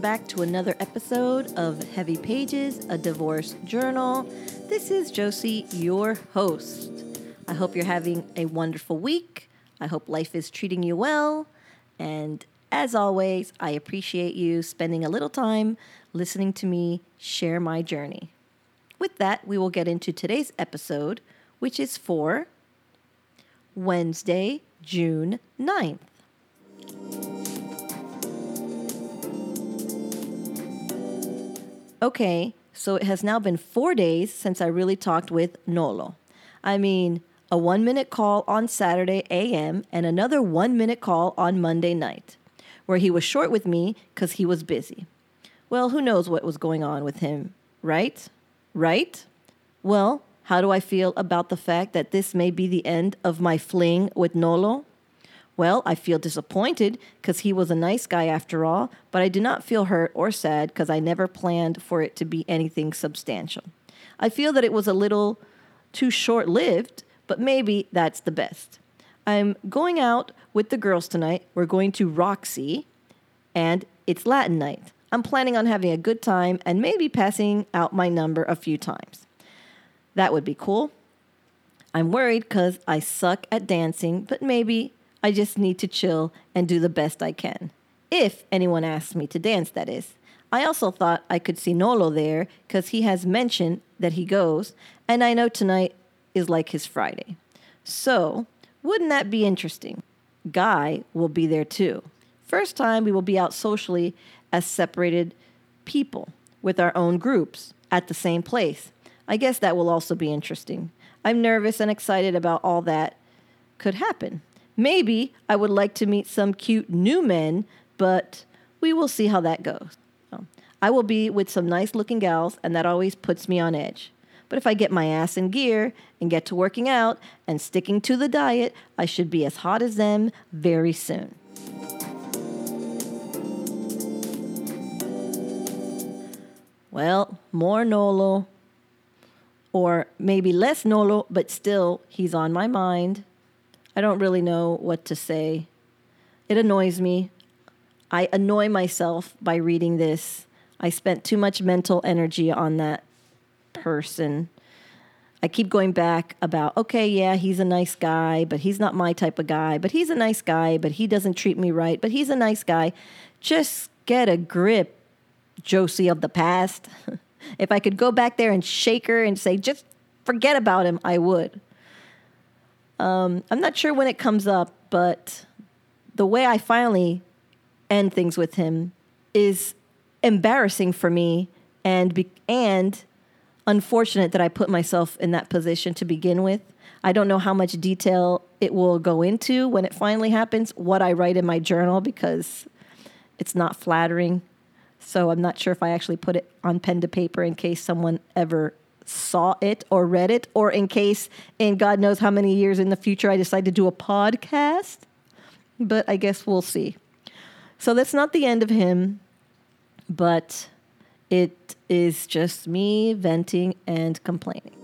back to another episode of Heavy Pages, a divorce journal. This is Josie, your host. I hope you're having a wonderful week. I hope life is treating you well. And as always, I appreciate you spending a little time listening to me share my journey. With that, we will get into today's episode, which is for Wednesday, June 9th. Okay, so it has now been four days since I really talked with Nolo. I mean, a one minute call on Saturday AM and another one minute call on Monday night, where he was short with me because he was busy. Well, who knows what was going on with him, right? Right? Well, how do I feel about the fact that this may be the end of my fling with Nolo? Well, I feel disappointed because he was a nice guy after all, but I do not feel hurt or sad because I never planned for it to be anything substantial. I feel that it was a little too short lived, but maybe that's the best. I'm going out with the girls tonight. We're going to Roxy, and it's Latin night. I'm planning on having a good time and maybe passing out my number a few times. That would be cool. I'm worried because I suck at dancing, but maybe I just need to chill and do the best I can. If anyone asks me to dance, that is. I also thought I could see Nolo there because he has mentioned that he goes, and I know tonight is like his Friday. So, wouldn't that be interesting? Guy will be there too. First time we will be out socially as separated people with our own groups at the same place. I guess that will also be interesting. I'm nervous and excited about all that could happen. Maybe I would like to meet some cute new men, but we will see how that goes. I will be with some nice looking gals, and that always puts me on edge. But if I get my ass in gear and get to working out and sticking to the diet, I should be as hot as them very soon. Well, more Nolo, or maybe less Nolo, but still, he's on my mind. I don't really know what to say. It annoys me. I annoy myself by reading this. I spent too much mental energy on that person. I keep going back about, okay, yeah, he's a nice guy, but he's not my type of guy. But he's a nice guy, but he doesn't treat me right. But he's a nice guy. Just get a grip, Josie of the past. if I could go back there and shake her and say, just forget about him, I would. Um, I'm not sure when it comes up, but the way I finally end things with him is embarrassing for me and be- and unfortunate that I put myself in that position to begin with. I don't know how much detail it will go into when it finally happens, what I write in my journal because it's not flattering. So I'm not sure if I actually put it on pen to paper in case someone ever saw it or read it, or in case in God knows how many years in the future I decide to do a podcast. But I guess we'll see. So that's not the end of him, but it is just me venting and complaining.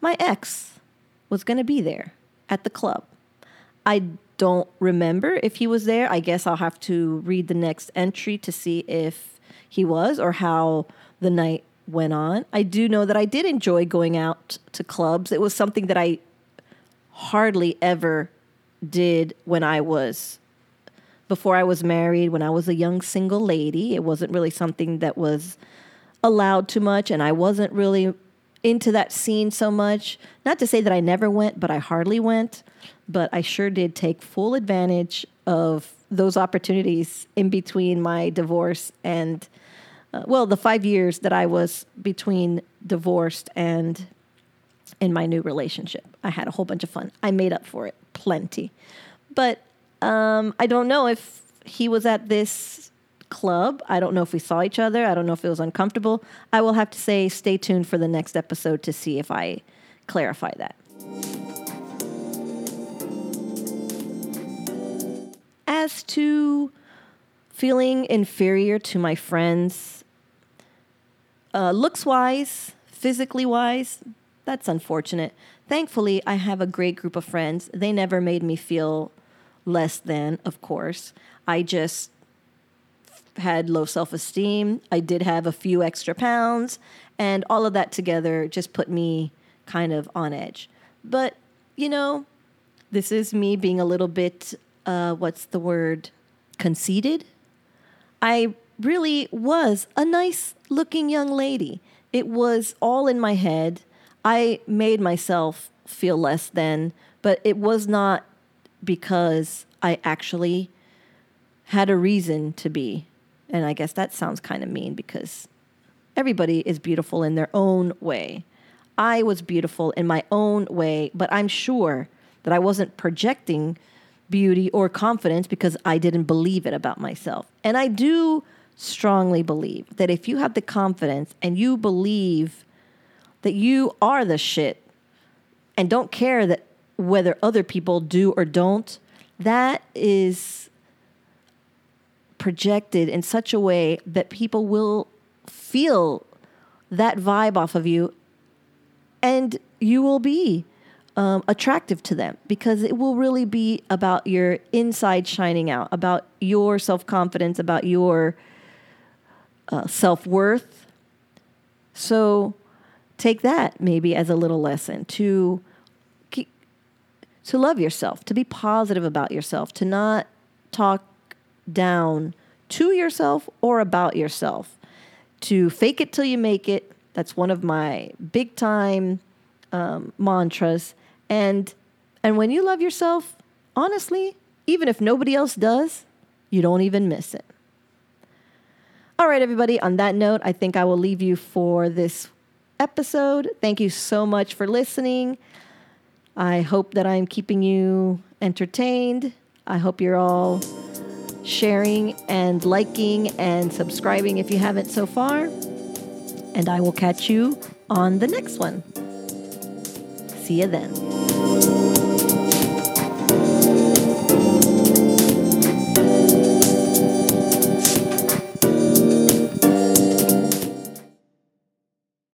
My ex was going to be there at the club. I don't remember if he was there. I guess I'll have to read the next entry to see if he was or how the night went on. I do know that I did enjoy going out to clubs. It was something that I hardly ever did when I was before I was married, when I was a young single lady. It wasn't really something that was allowed too much and I wasn't really into that scene so much. Not to say that I never went, but I hardly went but I sure did take full advantage of those opportunities in between my divorce and, uh, well, the five years that I was between divorced and in my new relationship. I had a whole bunch of fun. I made up for it plenty. But um, I don't know if he was at this club. I don't know if we saw each other. I don't know if it was uncomfortable. I will have to say, stay tuned for the next episode to see if I clarify that. As to feeling inferior to my friends, uh, looks wise, physically wise, that's unfortunate. Thankfully, I have a great group of friends. They never made me feel less than, of course. I just had low self esteem. I did have a few extra pounds, and all of that together just put me kind of on edge. But, you know, this is me being a little bit, uh, what's the word, conceited. I really was a nice looking young lady. It was all in my head. I made myself feel less than, but it was not because I actually had a reason to be. And I guess that sounds kind of mean because everybody is beautiful in their own way. I was beautiful in my own way, but I'm sure that I wasn't projecting beauty or confidence because I didn't believe it about myself. And I do strongly believe that if you have the confidence and you believe that you are the shit and don't care that whether other people do or don't, that is projected in such a way that people will feel that vibe off of you and you will be um, attractive to them because it will really be about your inside shining out, about your self confidence, about your uh, self worth. So take that maybe as a little lesson to to love yourself, to be positive about yourself, to not talk down to yourself or about yourself, to fake it till you make it. That's one of my big time um, mantras. And and when you love yourself, honestly, even if nobody else does, you don't even miss it. All right, everybody. On that note, I think I will leave you for this episode. Thank you so much for listening. I hope that I'm keeping you entertained. I hope you're all sharing and liking and subscribing if you haven't so far. And I will catch you on the next one. See you then.